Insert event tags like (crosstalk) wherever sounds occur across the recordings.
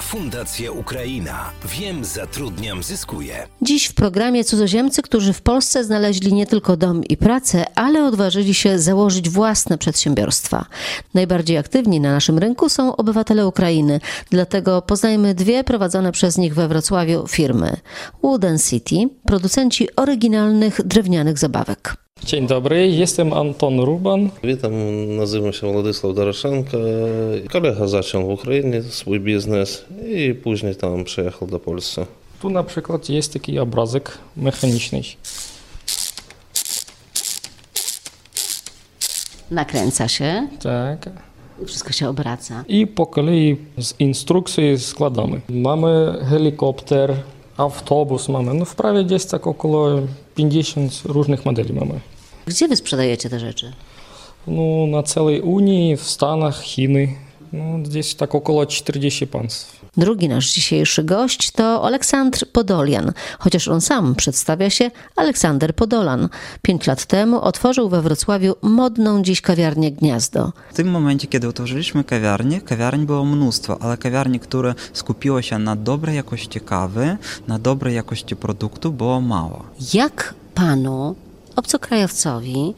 Fundacja Ukraina. Wiem, zatrudniam, zyskuję. Dziś w programie cudzoziemcy, którzy w Polsce znaleźli nie tylko dom i pracę, ale odważyli się założyć własne przedsiębiorstwa. Najbardziej aktywni na naszym rynku są obywatele Ukrainy, dlatego poznajmy dwie prowadzone przez nich we Wrocławiu firmy. Wooden City, producenci oryginalnych drewnianych zabawek. Dzień dobry, jestem Anton Ruban. Witam, nazywam się Władysław Doroszenko. Kolega zaczął w Ukrainie swój biznes i później tam przyjechał do Polski. Tu na przykład jest taki obrazek mechaniczny. Nakręca się, Tak. wszystko się obraca. I po kolei z instrukcji składamy. Mamy helikopter, autobus mamy. No w prawie gdzieś tak około 50 różnych modeli mamy. Gdzie wy sprzedajecie te rzeczy? No na całej Unii, w Stanach, Chiny. No gdzieś tak około 40 państw. Drugi nasz dzisiejszy gość to Aleksandr Podolian, chociaż on sam przedstawia się Aleksander Podolan. Pięć lat temu otworzył we Wrocławiu modną dziś kawiarnię Gniazdo. W tym momencie, kiedy otworzyliśmy kawiarnię, kawiarni było mnóstwo, ale kawiarni, które skupiło się na dobrej jakości kawy, na dobrej jakości produktu, było mało. Jak panu, obcokrajowcowi,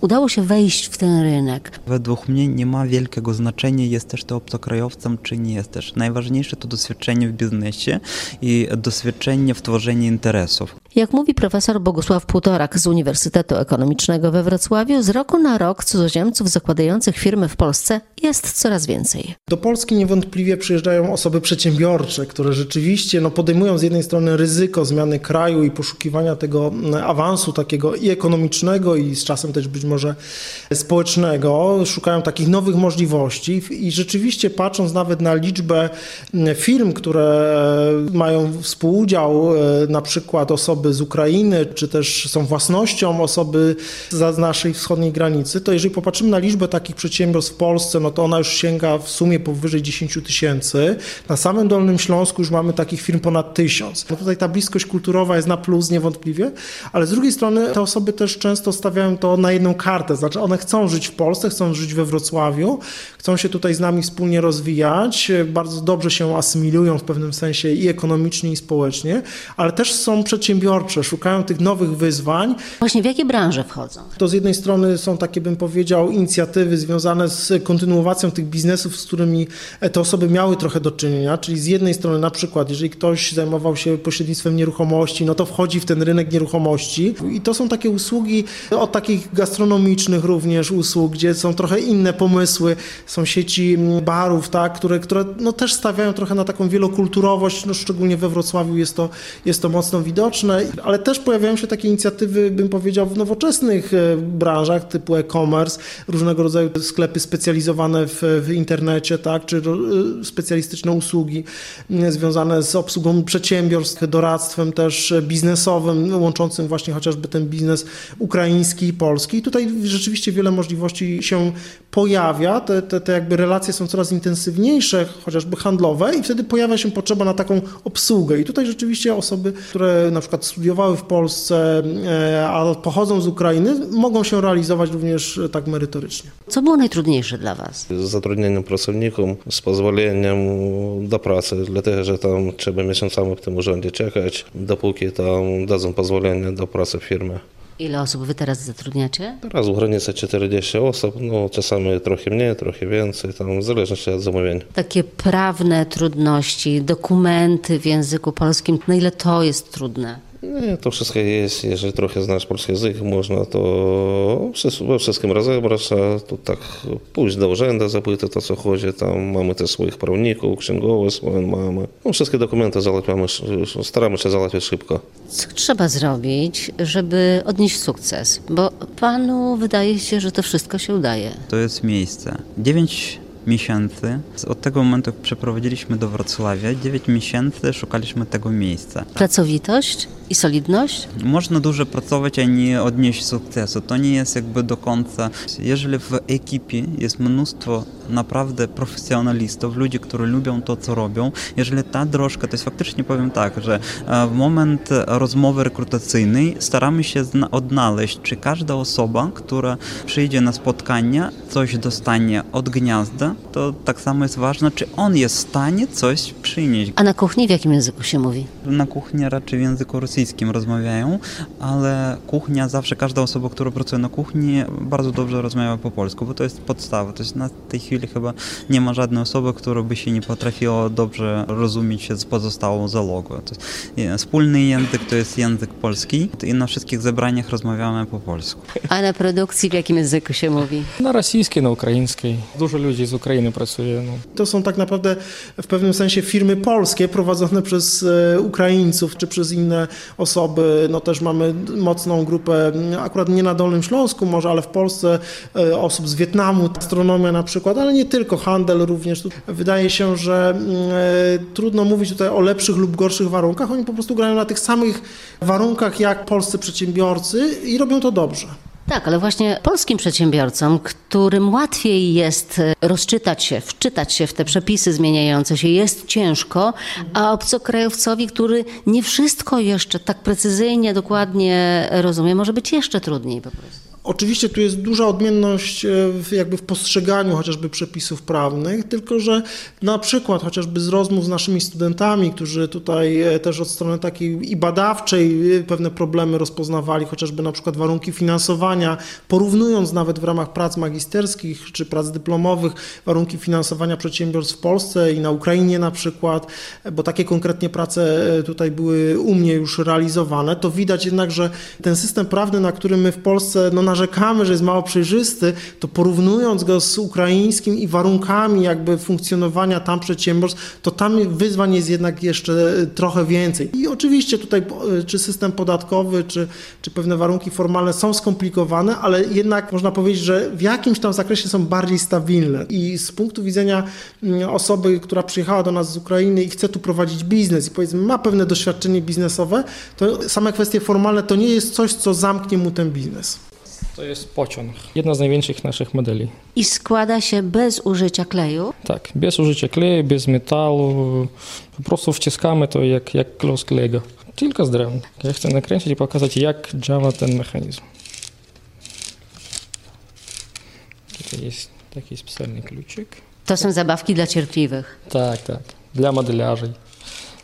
udało się wejść w ten rynek? Według mnie nie ma wielkiego znaczenia, jesteś to obcokrajowcem czy nie jesteś. Najważniejsze to doświadczenie w biznesie i doświadczenie w tworzeniu interesów. Jak mówi profesor Bogusław Półtorak z Uniwersytetu Ekonomicznego we Wrocławiu, z roku na rok cudzoziemców zakładających firmy w Polsce jest coraz więcej. Do Polski niewątpliwie przyjeżdżają osoby przedsiębiorcze, które rzeczywiście no, podejmują z jednej strony ryzyko zmiany kraju i poszukiwania tego mm, awansu takiego i ekonomicznego, i z czasem też być może społecznego, szukają takich nowych możliwości i rzeczywiście patrząc nawet na liczbę mm, firm, które mają współudział, e, na przykład osoby z Ukrainy, czy też są własnością osoby z naszej wschodniej granicy, to jeżeli popatrzymy na liczbę takich przedsiębiorstw w Polsce, no to ona już sięga w sumie powyżej 10 tysięcy. Na samym Dolnym Śląsku już mamy takich firm ponad tysiąc. No tutaj ta bliskość kulturowa jest na plus niewątpliwie, ale z drugiej strony te osoby też często stawiają to na jedną kartę, znaczy one chcą żyć w Polsce, chcą żyć we Wrocławiu, chcą się tutaj z nami wspólnie rozwijać, bardzo dobrze się asymilują w pewnym sensie i ekonomicznie, i społecznie, ale też są przedsiębiorcze, szukają tych nowych wyzwań. Właśnie w jakie branże wchodzą? To z jednej strony są takie, bym powiedział, inicjatywy związane z kontynuacją tych biznesów, z którymi te osoby miały trochę do czynienia, czyli z jednej strony na przykład, jeżeli ktoś zajmował się pośrednictwem nieruchomości, no to wchodzi w ten rynek nieruchomości. I to są takie usługi od takich gastronomicznych również usług, gdzie są trochę inne pomysły, są sieci barów, tak, które, które no też stawiają trochę na taką wielokulturowość, no szczególnie we Wrocławiu jest to, jest to mocno widoczne, ale też pojawiają się takie inicjatywy, bym powiedział, w nowoczesnych e, branżach typu e-commerce, różnego rodzaju sklepy specjalizowane w, w internecie, tak, czy e, specjalistyczne usługi związane z obsługą przedsiębiorstw, doradztwem też biznesowym, łączącym właśnie chociażby ten biznes ukraiński i polski. I tutaj rzeczywiście wiele możliwości się pojawia, te, te, te jakby relacje są coraz intensywniejsze, chociażby handlowe i wtedy pojawia się potrzeba na taką obsługę. I tutaj rzeczywiście osoby, które na przykład studiowały w Polsce, e, a pochodzą z Ukrainy, mogą się realizować również tak merytorycznie. Co było najtrudniejsze dla Was? Z zatrudnieniem pracowników, z pozwoleniem do pracy, dlatego że tam trzeba miesiącami w tym urzędzie czekać, dopóki tam dadzą pozwolenie do pracy w firmie. Ile osób Wy teraz zatrudniacie? Teraz w granicy 40 osób, no czasami trochę mniej, trochę więcej, tam w zależności od zamówień. Takie prawne trudności, dokumenty w języku polskim, na ile to jest trudne? Nie, to wszystko jest, jeżeli trochę znasz polski język, można to we wszystkim rozebrać, a tu tak pójść do urzędu, zapytać o co chodzi, tam mamy też swoich prawników, księgowych swoją mamy. No, wszystkie dokumenty załatwiamy, staramy się załatwić szybko. Co trzeba zrobić, żeby odnieść sukces? Bo panu wydaje się, że to wszystko się udaje. To jest miejsce. 9 miesięcy. Od tego momentu, jak przeprowadziliśmy do Wrocławia, 9 miesięcy szukaliśmy tego miejsca. Pracowitość i solidność? Można dużo pracować, a nie odnieść sukcesu. To nie jest jakby do końca. Jeżeli w ekipie jest mnóstwo naprawdę profesjonalistów, ludzi, którzy lubią to, co robią, jeżeli ta drożka, to jest faktycznie powiem tak, że w moment rozmowy rekrutacyjnej staramy się odnaleźć, czy każda osoba, która przyjdzie na spotkanie, coś dostanie od gniazda, to tak samo jest ważne, czy on jest w stanie coś przynieść. A na kuchni w jakim języku się mówi? Na kuchni raczej w języku rosyjskim rozmawiają, ale kuchnia, zawsze każda osoba, która pracuje na kuchni, bardzo dobrze rozmawia po polsku, bo to jest podstawa. To jest na tej chwili chyba nie ma żadnej osoby, która by się nie potrafiła dobrze rozumieć się z pozostałą jest, wspólny język to jest język polski i na wszystkich zebraniach rozmawiamy po polsku. A na produkcji w jakim języku się mówi? Na rosyjskiej, na ukraińskiej. Dużo ludzi z Ukrainy pracuje. No. To są tak naprawdę w pewnym sensie firmy polskie prowadzone (laughs) przez e, Ukraińców czy przez inne osoby. No też mamy mocną grupę, akurat nie na Dolnym Śląsku może, ale w Polsce e, osób z Wietnamu, astronomia na przykład, ale nie tylko, handel również. Wydaje się, że e, trudno mówić tutaj o lepszych lub gorszych warunkach. Oni po prostu grają na tych samych warunkach jak polscy przedsiębiorcy i robią to dobrze. Tak, ale właśnie polskim przedsiębiorcom, którym łatwiej jest e, rozczytać się, wczytać się w te przepisy zmieniające się, jest ciężko, a obcokrajowcowi, który nie wszystko jeszcze tak precyzyjnie, dokładnie rozumie, może być jeszcze trudniej po prostu. Oczywiście tu jest duża odmienność e, w, jakby w postrzeganiu chociażby przepisów prawnych, tylko że na przykład chociażby z rozmów z naszymi studentami, którzy tutaj e, też od strony takiej i badawczej e, pewne problemy rozpoznawali, chociażby na przykład warunki finansowania, porównując nawet w ramach prac magisterskich czy prac dyplomowych warunki finansowania przedsiębiorstw w Polsce i na Ukrainie na przykład, bo takie konkretnie prace tutaj były u mnie już realizowane, to widać jednak, że ten system prawny, na który my w Polsce no, narzekamy, że jest mało przejrzysty, to porównując go z ukraińskim i warunkami jakby funkcjonowania tam przedsiębiorstw, to tam wyzwań jest jednak jeszcze e, trochę więcej. I oczywiście tutaj e, czy system podatkowy, czy, czy pewne warunki formalne są skomplikowane, ale jednak można powiedzieć, że w jakimś tam zakresie są bardziej stabilne. I z punktu widzenia mm, osoby, która przyjechała do nas z Ukrainy i chce tu prowadzić biznes i powiedzmy ma pewne doświadczenie biznesowe, to same kwestie formalne to nie jest coś, co zamknie mu ten biznes. To jest pociąg. Jedna z największych naszych modeli. I składa się bez użycia kleju. Tak, bez użycia kleju, bez metalu. Po prostu wciskamy to jak, jak klosk Lego. Tylko z drewna. Ja chcę nakręcić i pokazać, jak działa ten mechanizm. Tutaj jest taki specjalny kluczyk. To są zabawki dla cierpliwych. Tak, tak. Dla modelarzy.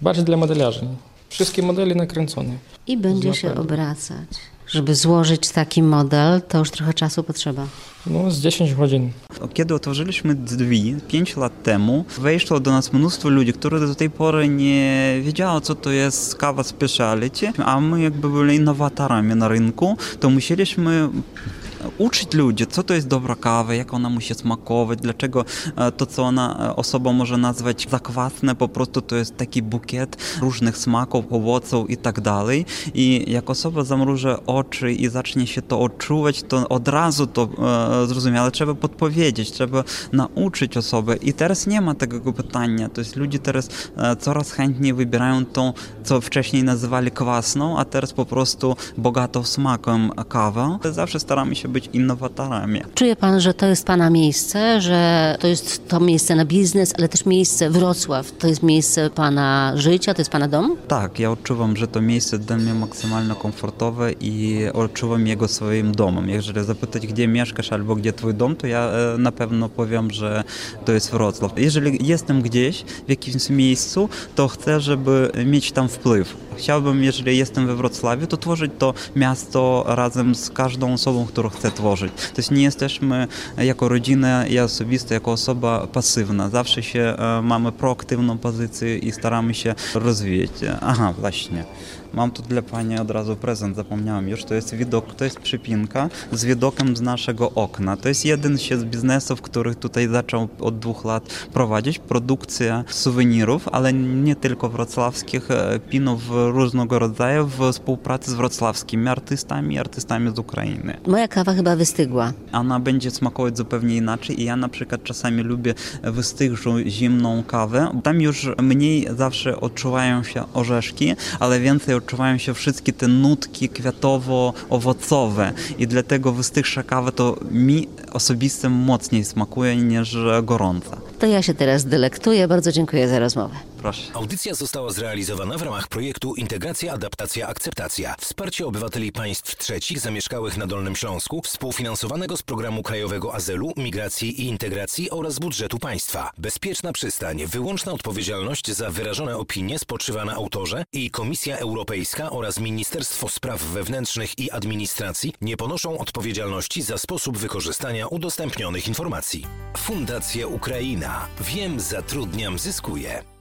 Bardziej dla modelarzy. Wszystkie modele nakręcone. I będzie się obracać. Żeby złożyć taki model, to już trochę czasu potrzeba. No, z 10 godzin. Kiedy otworzyliśmy drzwi 5 lat temu, weszło do nas mnóstwo ludzi, które do tej pory nie wiedziało, co to jest kawa speciality, a my jakby byli innowatorami na rynku, to musieliśmy uczyć ludzi, co to jest dobra kawa, jak ona musi smakować, dlaczego e, to, co ona e, osoba może nazwać zakwasne, po prostu to jest taki bukiet różnych smaków, owoców i tak dalej. I jak osoba zamruży oczy i zacznie się to odczuwać, to od razu to e, zrozumie, trzeba podpowiedzieć, trzeba nauczyć osobę. I teraz nie ma takiego pytania, to jest ludzie teraz e, coraz chętniej wybierają tą, co wcześniej nazywali kwasną, a teraz po prostu bogatą smakiem kawę. Zawsze staramy się być innowatorami. Czuje pan, że to jest pana miejsce, że to jest to miejsce na biznes, ale też miejsce Wrocław, to jest miejsce pana życia, to jest pana dom? Tak, ja odczuwam, że to miejsce dla mnie maksymalnie komfortowe i odczuwam jego swoim domem. Jeżeli zapytać, gdzie mieszkasz albo gdzie twój dom, to ja e, na pewno powiem, że to jest Wrocław. Jeżeli jestem gdzieś, w jakimś miejscu, to chcę, żeby mieć tam wpływ. Chciałbym, jeżeli jestem we Wrocławiu, to tworzyć to miasto razem z każdą osobą, którą chcę tworzyć. To jest nie jesteśmy jako rodzina, ja osobisto, jako osoba pasywna. Zawsze się e, mamy proaktywną pozycję i staramy się rozwijać. Aha, właśnie. Mam tu dla Pani od razu prezent, zapomniałem już. To jest widok, to jest przypinka z widokiem z naszego okna. To jest jeden z biznesów, których tutaj zaczął od dwóch lat prowadzić. Produkcja suwenirów, ale nie tylko wrocławskich, e, pinów różnego rodzaju w współpracy z wrocławskimi artystami i artystami z Ukrainy. Moja kawa chyba wystygła. Ona będzie smakować zupełnie inaczej i ja na przykład czasami lubię wystychłą zimną kawę. Tam już mniej zawsze odczuwają się orzeszki, ale więcej odczuwają się wszystkie te nutki kwiatowo-owocowe i dlatego wystychsza kawa to mi osobiście mocniej smakuje niż gorąca. To ja się teraz delektuję. Bardzo dziękuję za rozmowę. Proszę. Audycja została zrealizowana w ramach projektu Integracja, Adaptacja, Akceptacja. Wsparcie obywateli państw trzecich zamieszkałych na Dolnym Śląsku, współfinansowanego z Programu Krajowego Azylu, Migracji i Integracji oraz budżetu państwa. Bezpieczna przystań, wyłączna odpowiedzialność za wyrażone opinie spoczywa na autorze i Komisja Europejska oraz Ministerstwo Spraw Wewnętrznych i Administracji nie ponoszą odpowiedzialności za sposób wykorzystania udostępnionych informacji. Fundacja Ukraina. Wiem, zatrudniam, zyskuję.